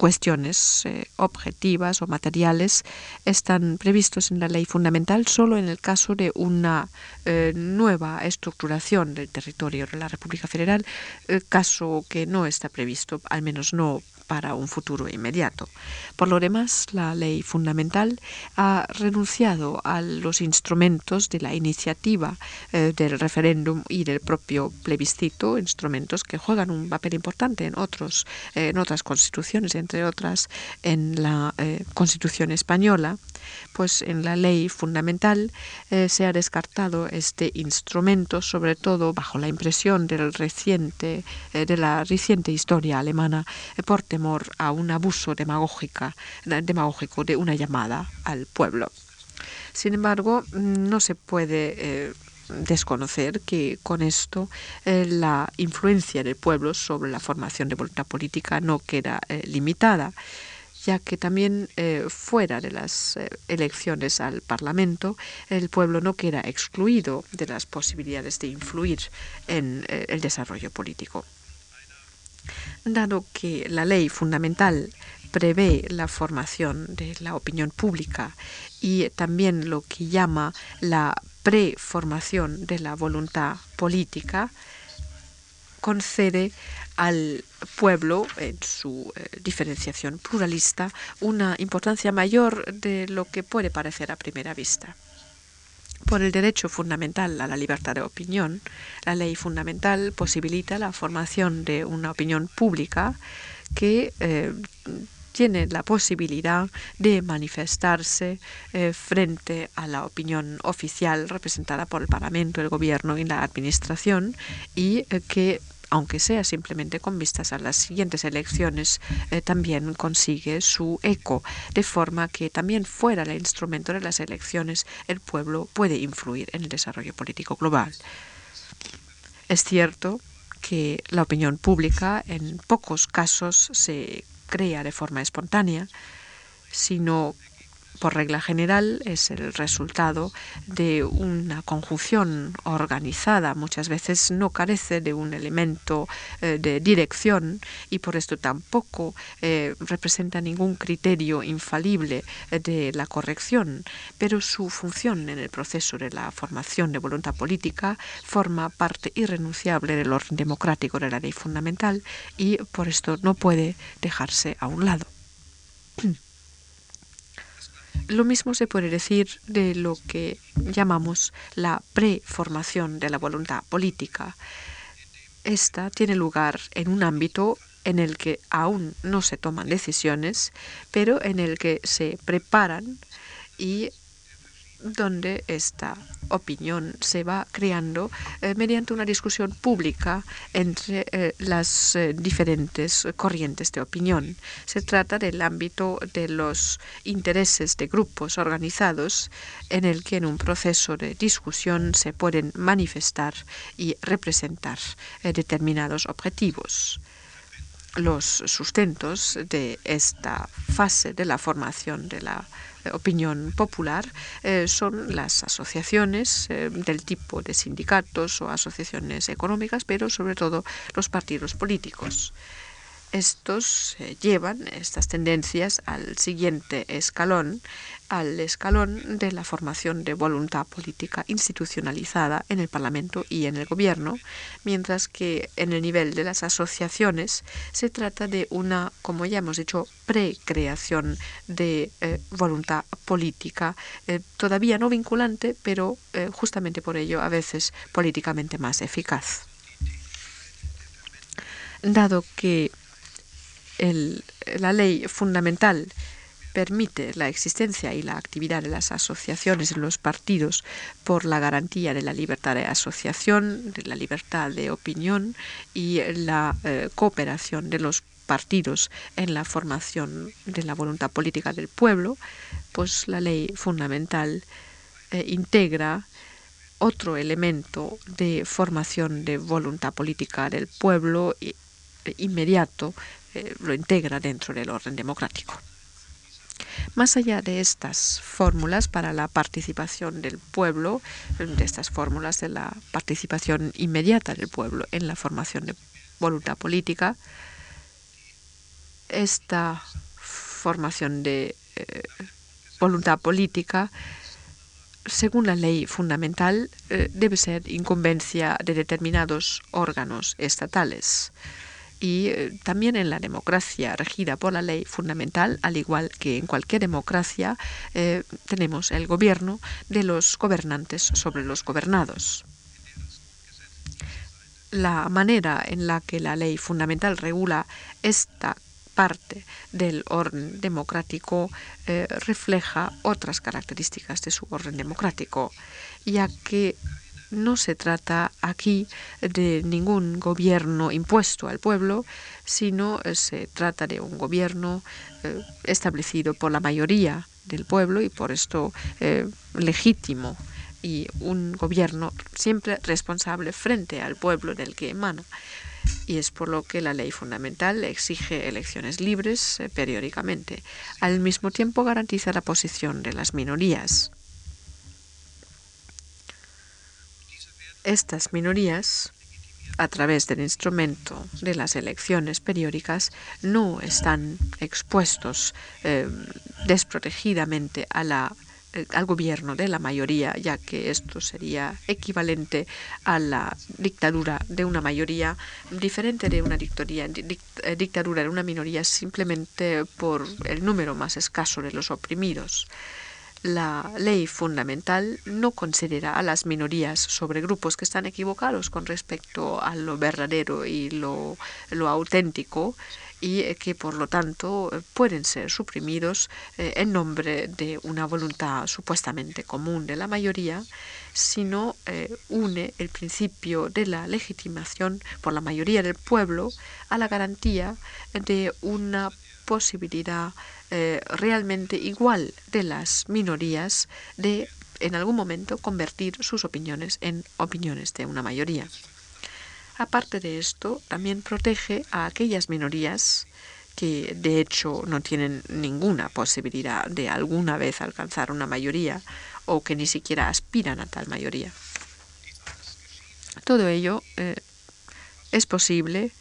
cuestiones eh, objetivas o materiales están previstos en la ley fundamental solo en el caso de una eh, nueva estructuración del territorio de la República Federal, eh, caso que no está previsto, al menos no para un futuro inmediato. Por lo demás, la ley fundamental ha renunciado a los instrumentos de la iniciativa eh, del referéndum y del propio plebiscito, instrumentos que juegan un papel importante en, eh, otras constituciones, entre otras en la eh, Constitución española, pues en la ley fundamental se ha descartado este instrumento, sobre todo bajo la impresión de la reciente historia alemana por a un abuso demagógica, demagógico de una llamada al pueblo. Sin embargo, no se puede eh, desconocer que con esto eh, la influencia del pueblo sobre la formación de voluntad política no queda eh, limitada ya que también fuera de las elecciones al Parlamento el pueblo no queda excluido de las posibilidades de influir en el desarrollo político. Dado que la ley fundamental prevé la formación de la opinión pública y también lo que llama la preformación de la voluntad política, concede al pueblo, en su eh, diferenciación pluralista, una importancia mayor de lo que puede parecer a primera vista. Por el derecho fundamental a la libertad de opinión, la ley fundamental posibilita la formación de una opinión pública que eh, tiene la posibilidad de manifestarse eh, frente a la opinión oficial representada por el Parlamento, el Gobierno y la Administración y que aunque sea simplemente con vistas a las siguientes elecciones, eh, también consigue su eco, de forma que también fuera el instrumento de las elecciones el pueblo puede influir en el desarrollo político global. Es cierto que la opinión pública en pocos casos se crea de forma espontánea, sino por regla general, es el resultado de una conjunción organizada. Muchas veces no carece de un elemento eh, de dirección y por esto tampoco eh, representa ningún criterio infalible eh, de la corrección, pero su función en el proceso de la formación de voluntad política forma parte irrenunciable del orden democrático de la ley fundamental y por esto no puede dejarse a un lado. Lo mismo se puede decir de lo que llamamos la preformación de la voluntad política. Esta tiene lugar en un ámbito en el que aún no se toman decisiones, pero en el que se preparan y donde esta opinión se va creando eh, mediante una discusión pública entre eh, las eh, diferentes corrientes de opinión. Se trata del ámbito de los intereses de grupos organizados en el que en un proceso de discusión se pueden manifestar y representar determinados objetivos los sustentos de esta fase de la formación de la opinión popular eh, son las asociaciones eh, del tipo de sindicatos o asociaciones económicas, pero sobre todo los partidos políticos. Estos eh, llevan estas tendencias al siguiente escalón, al escalón de la formación de voluntad política institucionalizada en el Parlamento y en el Gobierno, mientras que en el nivel de las asociaciones se trata de una, como ya hemos dicho, precreación de eh, voluntad política, eh, todavía no vinculante, pero justamente por ello a veces políticamente más eficaz. Dado que la ley fundamental permite la existencia y la actividad de las asociaciones en los partidos por la garantía de la libertad de asociación, de la libertad de opinión y la eh, cooperación de los partidos en la formación de la voluntad política del pueblo, pues la ley fundamental eh, integra otro elemento de formación de voluntad política del pueblo eh, inmediato eh, lo integra dentro del orden democrático. Más allá de estas fórmulas para la participación del pueblo, de estas fórmulas de la participación inmediata del pueblo en la formación de voluntad política, esta formación de eh, voluntad política, según la ley fundamental, eh, debe ser incumbencia de determinados órganos estatales y eh, también en la democracia regida por la ley fundamental, al igual que en cualquier democracia, eh, tenemos el gobierno de los gobernantes sobre los gobernados. La manera en la que la ley fundamental regula esta parte del orden democrático eh, refleja otras características de su orden democrático, ya que no se trata aquí de ningún gobierno impuesto al pueblo, sino eh, se trata de un gobierno eh, establecido por la mayoría del pueblo y por esto eh, legítimo y un gobierno siempre responsable frente al pueblo del que emana. Y es por lo que la ley fundamental exige elecciones libres periódicamente. Al mismo tiempo garantiza la posición de las minorías. Estas minorías a través del instrumento de las elecciones periódicas, no están expuestos eh, desprotegidamente eh, al gobierno de la mayoría, ya que esto sería equivalente a la dictadura de una mayoría, diferente de una dictadura, eh, dictadura de una minoría simplemente por el número más escaso de los oprimidos. La ley fundamental no considera a las minorías sobre grupos que están equivocados con respecto a lo verdadero y lo, lo auténtico y eh, que por lo tanto eh, pueden ser suprimidos eh, en nombre de una voluntad supuestamente común de la mayoría, sino une el principio de la legitimación por la mayoría del pueblo a la garantía de una posibilidad realmente igual de las minorías de en algún momento convertir sus opiniones en opiniones de una mayoría. Aparte de esto, también protege a aquellas minorías que de hecho no tienen ninguna posibilidad de alguna vez alcanzar una mayoría o que ni siquiera aspiran a tal mayoría. Todo ello eh, es posible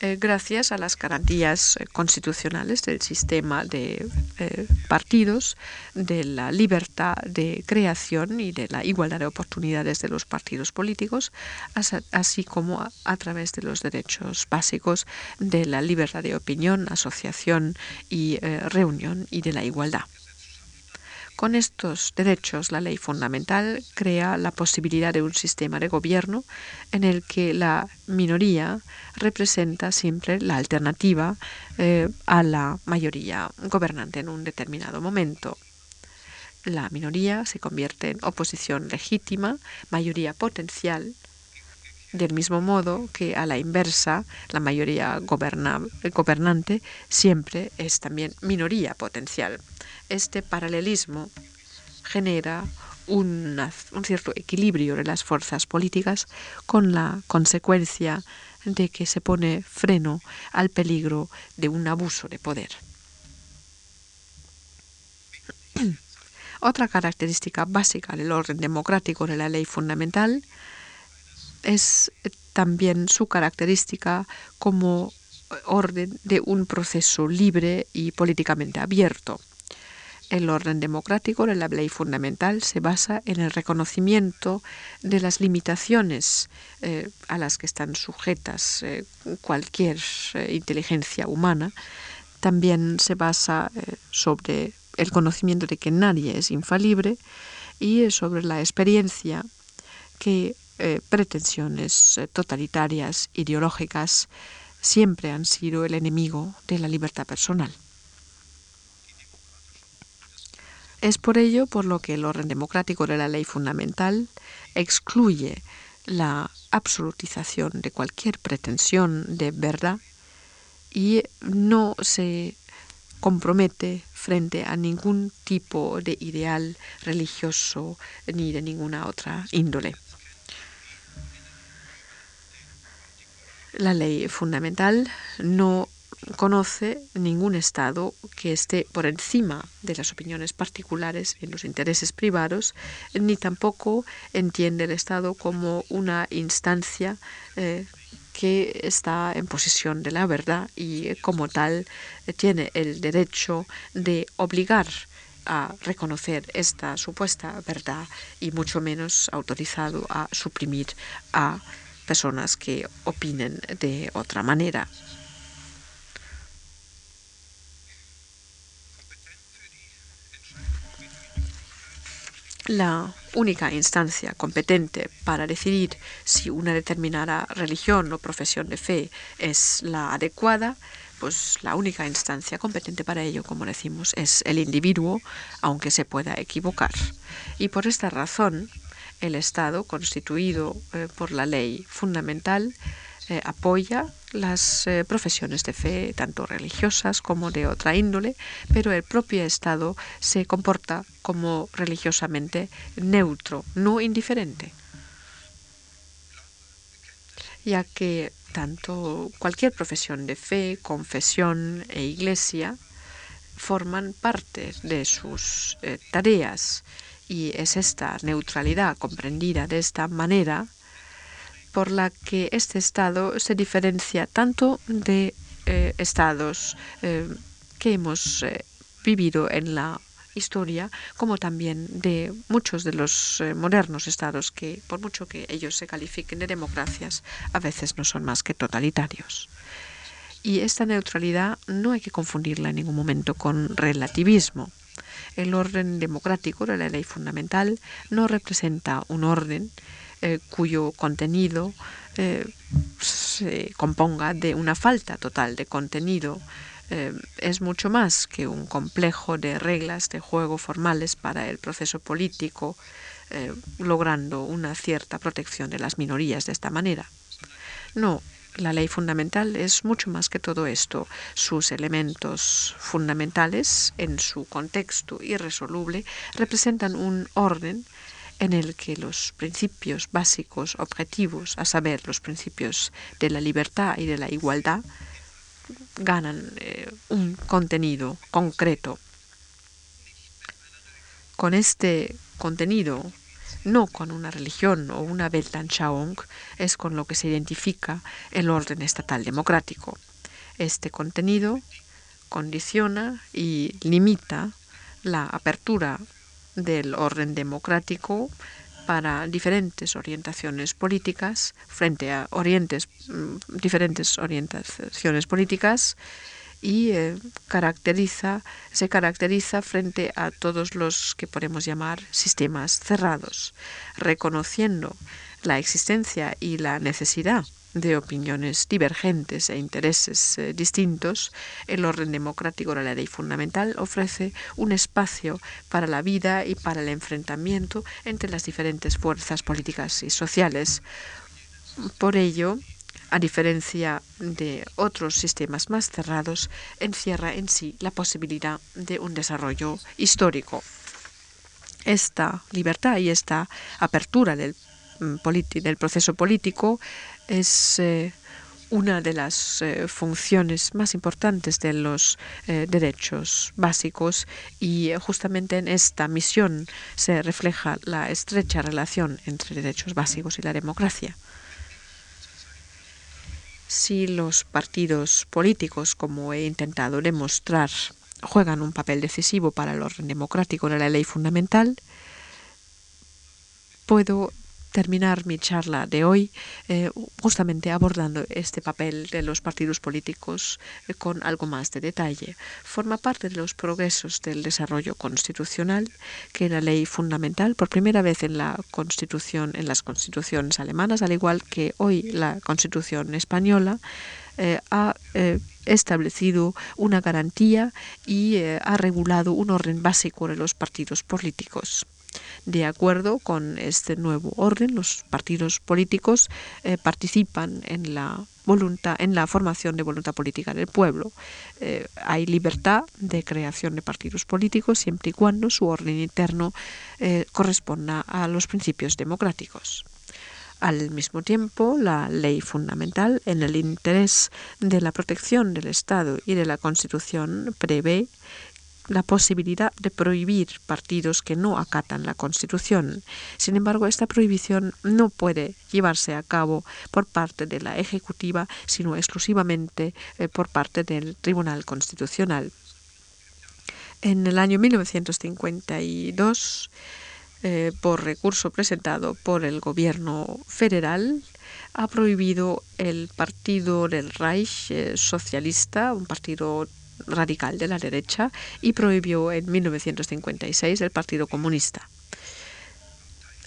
eh, gracias a las garantías eh, constitucionales del sistema de eh, partidos, de la libertad de creación y de la igualdad de oportunidades de los partidos políticos, así como a, a través de los derechos básicos de la libertad de opinión, asociación y reunión y de la igualdad. Con estos derechos, la ley fundamental crea la posibilidad de un sistema de gobierno en el que la minoría representa siempre la alternativa eh, a la mayoría gobernante en un determinado momento. La minoría se convierte en oposición legítima, mayoría potencial, del mismo modo que a la inversa, la mayoría gobernante siempre es también minoría potencial este paralelismo genera un cierto equilibrio de las fuerzas políticas con la consecuencia de que se pone freno al peligro de un abuso de poder. Otra característica básica del orden democrático de la ley fundamental es también su característica como orden de un proceso libre y políticamente abierto. El orden democrático de la ley fundamental se basa en el reconocimiento de las limitaciones eh, a las que están sujetas eh, cualquier eh, inteligencia humana. También se basa sobre el conocimiento de que nadie es infalible y sobre la experiencia que pretensiones totalitarias, ideológicas, siempre han sido el enemigo de la libertad personal. Es por ello por lo que el orden democrático de la ley fundamental excluye la absolutización de cualquier pretensión de verdad y no se compromete frente a ningún tipo de ideal religioso ni de ninguna otra índole. La ley fundamental no conoce ningún Estado que esté por encima de las opiniones particulares en los intereses privados, ni tampoco entiende el Estado como una instancia eh, que está en posesión de la verdad y como tal tiene el derecho de obligar a reconocer esta supuesta verdad y mucho menos autorizado a suprimir a personas que opinen de otra manera. La única instancia competente para decidir si una determinada religión o profesión de fe es la adecuada, pues la única instancia competente para ello, como decimos, es el individuo, aunque se pueda equivocar. Y por esta razón, el Estado, constituido eh, por la ley fundamental, eh, apoya las eh, profesiones de fe, tanto religiosas como de otra índole, pero el propio Estado se comporta como religiosamente neutro, no indiferente, ya que tanto cualquier profesión de fe, confesión e iglesia forman parte de sus eh, tareas y es esta neutralidad comprendida de esta manera por la que este Estado se diferencia tanto de eh, estados eh, que hemos eh, vivido en la historia, como también de muchos de los modernos estados que, por mucho que ellos se califiquen de democracias, a veces no son más que totalitarios. Y esta neutralidad no hay que confundirla en ningún momento con relativismo. El orden democrático de la ley fundamental no representa un orden cuyo contenido eh, se componga de una falta total de contenido. Eh, es mucho más que un complejo de reglas de juego formales para el proceso político, eh, logrando una cierta protección de las minorías de esta manera. No, la ley fundamental es mucho más que todo esto. Sus elementos fundamentales, en su contexto irresoluble, representan un orden en el que los principios básicos objetivos, a saber, los principios de la libertad y de la igualdad, ganan eh, un contenido concreto. Con este contenido, no con una religión o una Weltanschauung, es con lo que se identifica el orden estatal democrático. Este contenido condiciona y limita la apertura del orden democrático para diferentes orientaciones políticas frente a orientes, mm, diferentes orientaciones políticas y eh, caracteriza, se caracteriza frente a todos los que podemos llamar sistemas cerrados, reconociendo la existencia y la necesidad de opiniones divergentes e intereses eh, distintos, el orden democrático de la ley fundamental ofrece un espacio para la vida y para el enfrentamiento entre las diferentes fuerzas políticas y sociales. Por ello, a diferencia de otros sistemas más cerrados, encierra en sí la posibilidad de un desarrollo histórico. Esta libertad y esta apertura del, mm, del proceso político es eh, una de las eh, funciones más importantes de los eh, derechos básicos y justamente en esta misión se refleja la estrecha relación entre derechos básicos y la democracia. Si los partidos políticos, como he intentado demostrar, juegan un papel decisivo para el orden democrático de la ley fundamental, puedo terminar mi charla de hoy eh, justamente abordando este papel de los partidos políticos eh, con algo más de detalle. Forma parte de los progresos del desarrollo constitucional que la ley fundamental, por primera vez en la constitución, en las constituciones alemanas, al igual que hoy la constitución española, eh, ha establecido una garantía y ha regulado un orden básico de los partidos políticos. De acuerdo con este nuevo orden, los partidos políticos eh, participan en la voluntad, en la formación de voluntad política del pueblo. Eh, hay libertad de creación de partidos políticos siempre y cuando su orden interno eh, corresponda a los principios democráticos. Al mismo tiempo, la ley fundamental, en el interés de la protección del Estado y de la Constitución, prevé la posibilidad de prohibir partidos que no acatan la Constitución. Sin embargo, esta prohibición no puede llevarse a cabo por parte de la Ejecutiva, sino exclusivamente eh, por parte del Tribunal Constitucional. En el año 1952, eh, por recurso presentado por el gobierno federal, ha prohibido el partido del Reich eh, socialista, un partido radical de la derecha y prohibió en 1956 el Partido Comunista.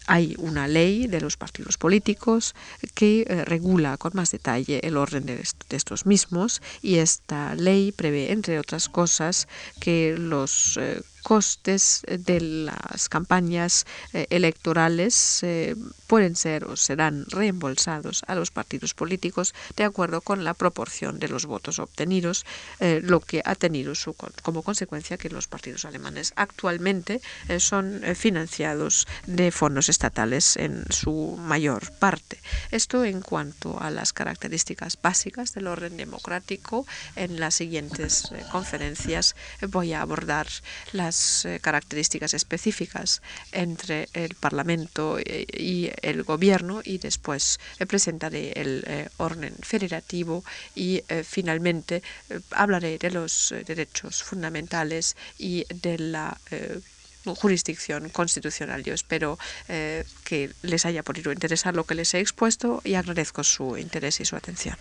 Hay una ley de los partidos políticos que eh, regula con más detalle el orden de, estos mismos y esta ley prevé, entre otras cosas, que los eh, costes de las campañas eh, electorales eh, pueden ser o serán reembolsados a los partidos políticos de acuerdo con la proporción de los votos obtenidos, eh, lo que ha tenido su, como consecuencia que los partidos alemanes actualmente son financiados de fondos estatales en su mayor parte. Esto en cuanto a las características básicas del orden democrático. En las siguientes conferencias voy a abordar las eh, características específicas entre el Parlamento y el Gobierno y después presentaré el orden federativo y finalmente hablaré de los derechos fundamentales y de la jurisdicción constitucional. Yo espero que les haya podido interesar lo que les he expuesto y agradezco su interés y su atención.